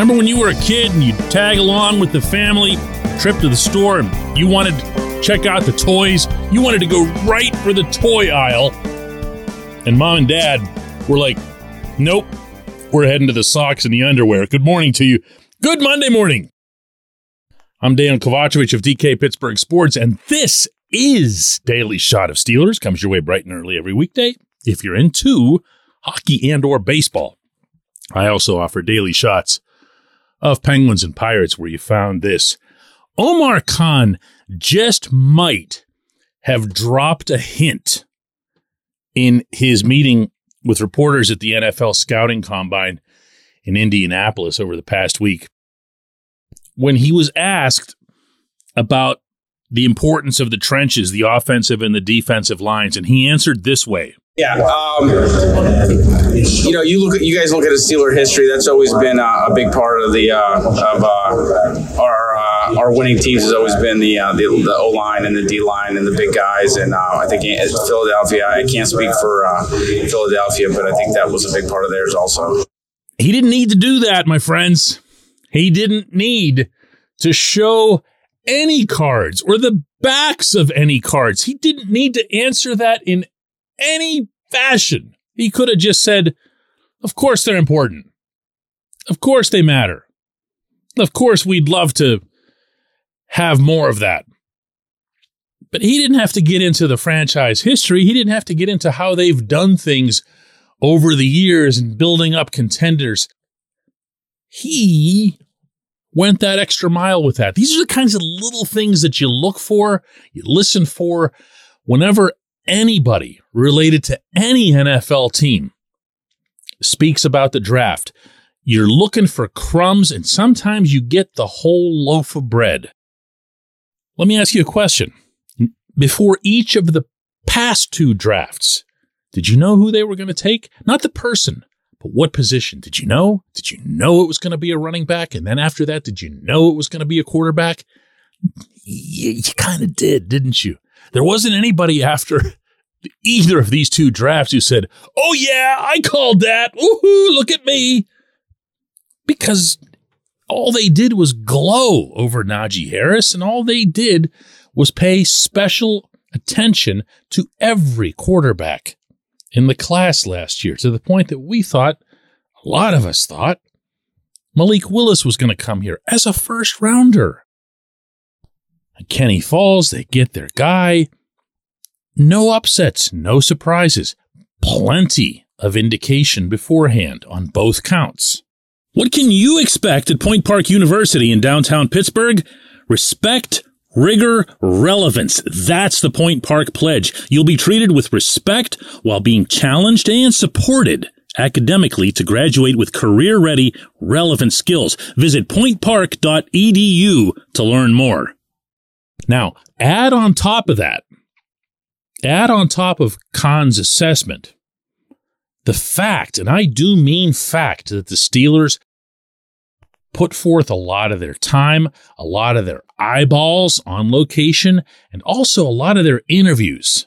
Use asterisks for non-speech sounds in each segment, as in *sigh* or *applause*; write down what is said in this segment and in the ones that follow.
Remember when you were a kid and you'd tag along with the family trip to the store and you wanted to check out the toys? You wanted to go right for the toy aisle. And mom and dad were like, nope, we're heading to the socks and the underwear. Good morning to you. Good Monday morning. I'm Dan Kovacevic of DK Pittsburgh Sports, and this is Daily Shot of Steelers. Comes your way bright and early every weekday if you're into hockey and or baseball. I also offer daily shots of Penguins and Pirates where you found this. Omar Khan just might have dropped a hint in his meeting with reporters at the NFL scouting combine in Indianapolis over the past week when he was asked about the importance of the trenches, the offensive and the defensive lines, and he answered this way. Yeah, um, you know, you look at you guys look at a Steeler history. That's always been uh, a big part of the uh, of uh, our uh, our winning teams has always been the uh, the, the O line and the D line and the big guys. And uh, I think Philadelphia. I can't speak for Philadelphia, but I think that was a big part of theirs also. He didn't need to do that, my friends. He didn't need to show any cards or the backs of any cards. He didn't need to answer that in any fashion. He could have just said, Of course they're important. Of course they matter. Of course we'd love to have more of that. But he didn't have to get into the franchise history. He didn't have to get into how they've done things over the years and building up contenders. He went that extra mile with that. These are the kinds of little things that you look for, you listen for whenever anybody related to any NFL team speaks about the draft. You're looking for crumbs, and sometimes you get the whole loaf of bread. Let me ask you a question. Before each of the past two drafts, did you know who they were going to take? Not the person, but what position? Did you know? Did you know it was going to be a running back? And then after that, did you know it was going to be a quarterback? You, you kind of did, didn't you? There wasn't anybody after either of these two drafts who said, Oh, yeah, I called that. Woohoo, look at me. Because all they did was glow over Najee Harris, and all they did was pay special attention to every quarterback in the class last year to the point that we thought, a lot of us thought, Malik Willis was going to come here as a first rounder. And Kenny Falls, they get their guy. No upsets, no surprises, plenty of indication beforehand on both counts. What can you expect at Point Park University in downtown Pittsburgh? Respect, rigor, relevance. That's the Point Park Pledge. You'll be treated with respect while being challenged and supported academically to graduate with career ready, relevant skills. Visit pointpark.edu to learn more. Now, add on top of that, add on top of Khan's assessment, the fact, and I do mean fact, that the Steelers put forth a lot of their time, a lot of their eyeballs on location, and also a lot of their interviews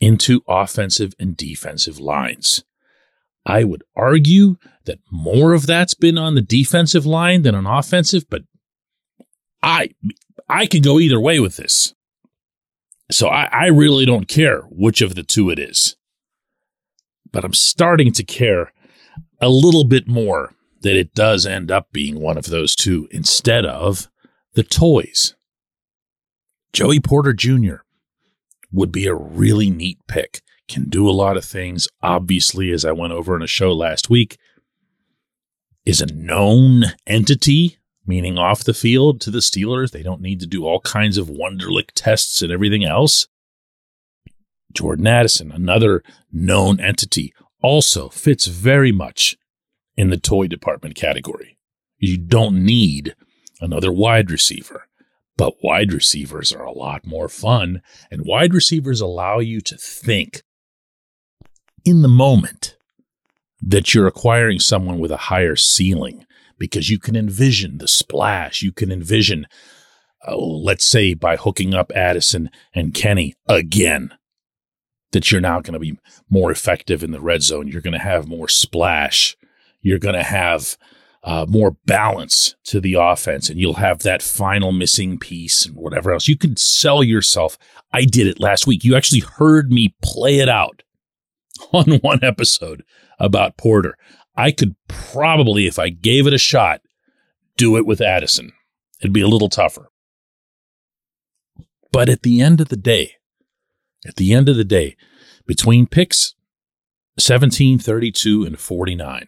into offensive and defensive lines. I would argue that more of that's been on the defensive line than on offensive, but I I can go either way with this. So I, I really don't care which of the two it is. But I'm starting to care a little bit more that it does end up being one of those two instead of the toys. Joey Porter Jr. would be a really neat pick. Can do a lot of things. Obviously, as I went over in a show last week, is a known entity, meaning off the field to the Steelers. They don't need to do all kinds of Wonderlic tests and everything else. Jordan Addison, another known entity, also fits very much in the toy department category. You don't need another wide receiver, but wide receivers are a lot more fun, and wide receivers allow you to think in the moment that you're acquiring someone with a higher ceiling because you can envision the splash. You can envision, uh, let's say, by hooking up Addison and Kenny again, that you're now going to be more effective in the red zone. You're going to have more splash you're going to have uh, more balance to the offense, and you'll have that final missing piece and whatever else. You can sell yourself. I did it last week. You actually heard me play it out *laughs* on one episode about Porter. I could probably, if I gave it a shot, do it with Addison. It'd be a little tougher. But at the end of the day, at the end of the day, between picks 17, 32, and 49,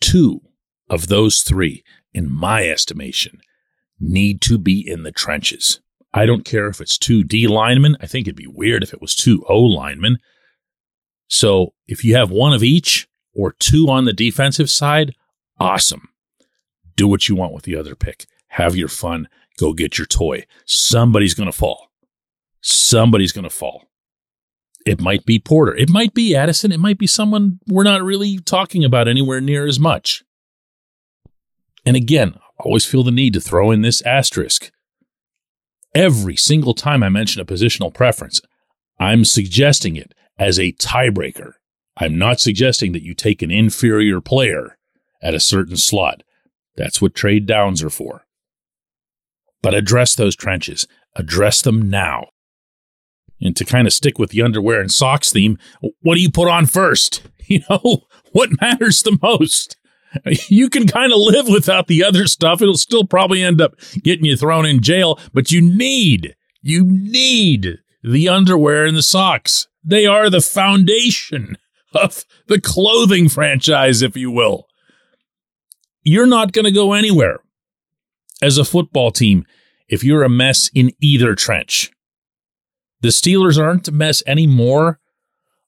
two of those three, in my estimation, need to be in the trenches. I don't care if it's two D linemen. I think it'd be weird if it was two O linemen. So if you have one of each or two on the defensive side, awesome. Do what you want with the other pick. Have your fun. Go get your toy. Somebody's going to fall. Somebody's going to fall. It might be Porter. It might be Addison. It might be someone we're not really talking about anywhere near as much. And again, I always feel the need to throw in this asterisk. Every single time I mention a positional preference, I'm suggesting it as a tiebreaker. I'm not suggesting that you take an inferior player at a certain slot. That's what trade downs are for. But address those trenches, address them now. And to kind of stick with the underwear and socks theme, what do you put on first? *laughs* You know, what matters the most? *laughs* You can kind of live without the other stuff. It'll still probably end up getting you thrown in jail, but you need, you need the underwear and the socks. They are the foundation of the clothing franchise, if you will. You're not going to go anywhere as a football team if you're a mess in either trench. The Steelers aren't a mess anymore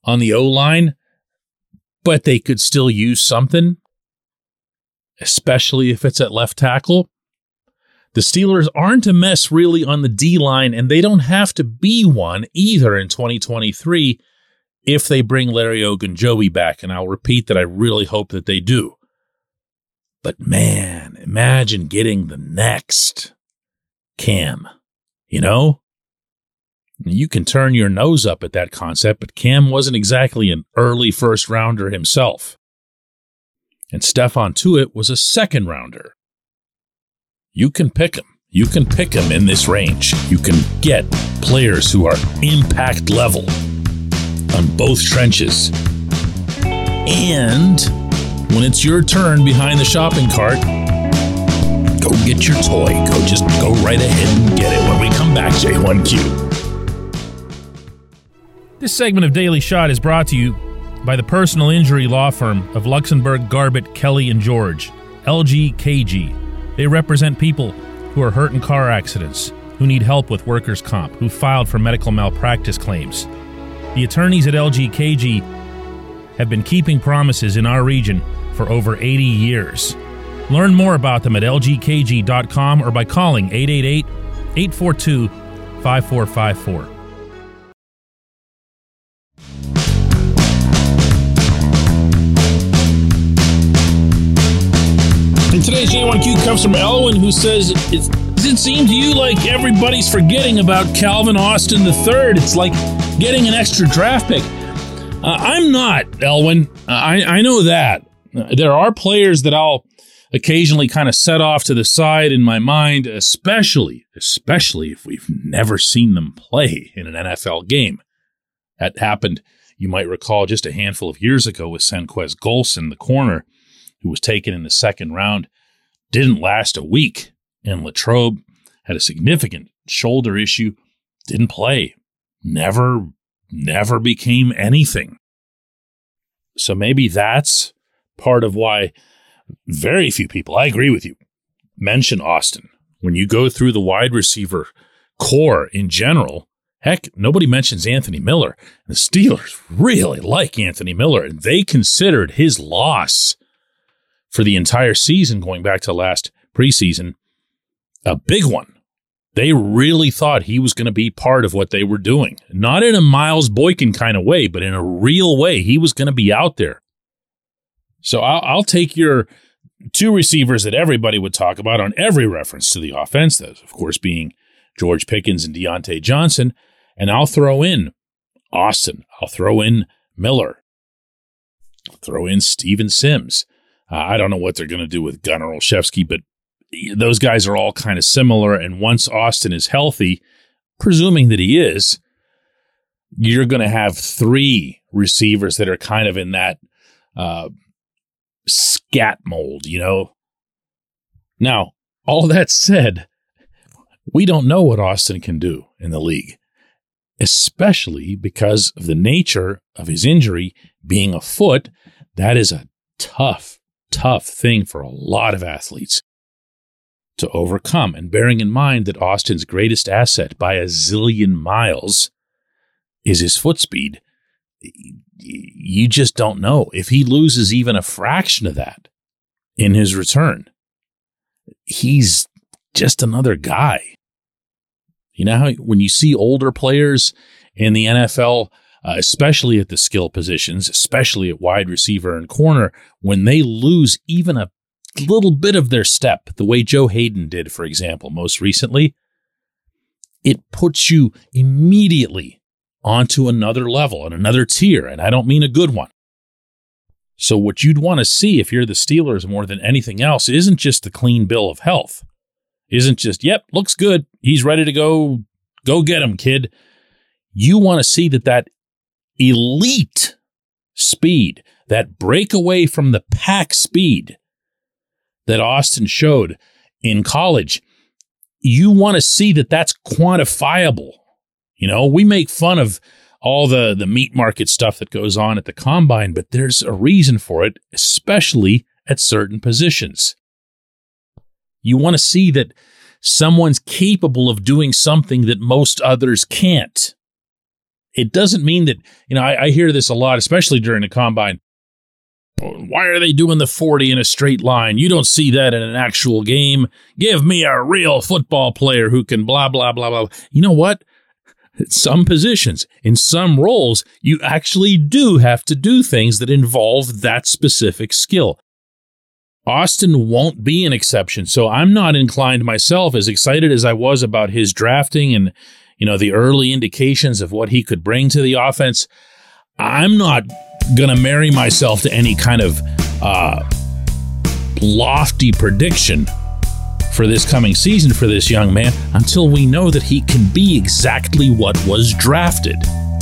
on the O line, but they could still use something, especially if it's at left tackle. The Steelers aren't a mess really on the D line, and they don't have to be one either in 2023 if they bring Larry Ogunjobi back. And I'll repeat that I really hope that they do. But man, imagine getting the next Cam, you know? You can turn your nose up at that concept, but Cam wasn't exactly an early first rounder himself. And Stephon Tuitt was a second rounder. You can pick him. You can pick him in this range. You can get players who are impact level on both trenches. And when it's your turn behind the shopping cart, go get your toy. Go just go right ahead and get it when we come back, J1Q. This segment of Daily Shot is brought to you by the personal injury law firm of Luxenberg, Garbett, Kelly, and George, LGKG. They represent people who are hurt in car accidents, who need help with workers' comp, who filed for medical malpractice claims. The attorneys at LGKG have been keeping promises in our region for over 80 years. Learn more about them at lgkg.com or by calling 888 842 5454. And today's J1Q comes from Elwin, who says, Does it seem to you like everybody's forgetting about Calvin Austin III? It's like getting an extra draft pick. Uh, I'm not, Elwin. Uh, I, I know that. Uh, there are players that I'll occasionally kind of set off to the side in my mind, especially, especially if we've never seen them play in an NFL game. That happened, you might recall, just a handful of years ago with Senquez Golson, the corner who was taken in the second round, didn't last a week. And Latrobe had a significant shoulder issue, didn't play, never, never became anything. So maybe that's part of why very few people, I agree with you, mention Austin. When you go through the wide receiver corps in general, heck, nobody mentions Anthony Miller. The Steelers really like Anthony Miller, and they considered his loss for the entire season, going back to last preseason, a big one. They really thought he was going to be part of what they were doing. Not in a Miles Boykin kind of way, but in a real way. He was going to be out there. So I'll, I'll, take your two receivers that everybody would talk about on every reference to the offense, those, of course, being George Pickens and Diontae Johnson, and I'll throw in Austin. I'll throw in Miller. I'll throw in Steven Sims. Uh, I don't know what they're going to do with Gunnar Olszewski, but those guys are all kind of similar. And once Austin is healthy, presuming that he is, you're going to have three receivers that are kind of in that uh, scat mold, you know? Now, all that said, we don't know what Austin can do in the league, especially because of the nature of his injury being a foot. That is a tough, tough thing for a lot of athletes to overcome. And bearing in mind that Austin's greatest asset by a zillion miles is his foot speed, you just don't know. If he loses even a fraction of that in his return, he's just another guy. You know how when you see older players in the NFL, uh, especially at the skill positions, especially at wide receiver and corner, when they lose even a little bit of their step, the way Joe Hayden did, for example, most recently, it puts you immediately onto another level and another tier. And I don't mean a good one. So, what you'd want to see if you're the Steelers more than anything else isn't just the clean bill of health, isn't just, yep, looks good. He's ready to go. Go get him, kid. You want to see that that elite speed, that breakaway from the pack speed that Austin showed in college, you want to see that that's quantifiable you know, we make fun of all the the meat market stuff that goes on at the combine, but there's a reason for it, especially at certain positions. You want to see that someone's capable of doing something that most others can't. It doesn't mean that, you know, I, I hear this a lot, especially during the combine. Why are they doing the 40 in a straight line? You don't see that in an actual game. Give me a real football player who can blah, blah, blah, blah. You know what? some positions, in some roles, you actually do have to do things that involve that specific skill. Austin won't be an exception. So I'm not inclined myself, as excited as I was about his drafting and, you know, the early indications of what he could bring to the offense. I'm not going to marry myself to any kind of uh, lofty prediction for this coming season for this young man until we know that he can be exactly what was drafted.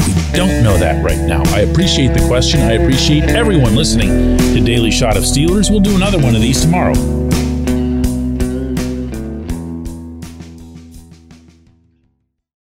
We don't know that right now. I appreciate the question. I appreciate everyone listening to Daily Shot of Steelers. We'll do another one of these tomorrow.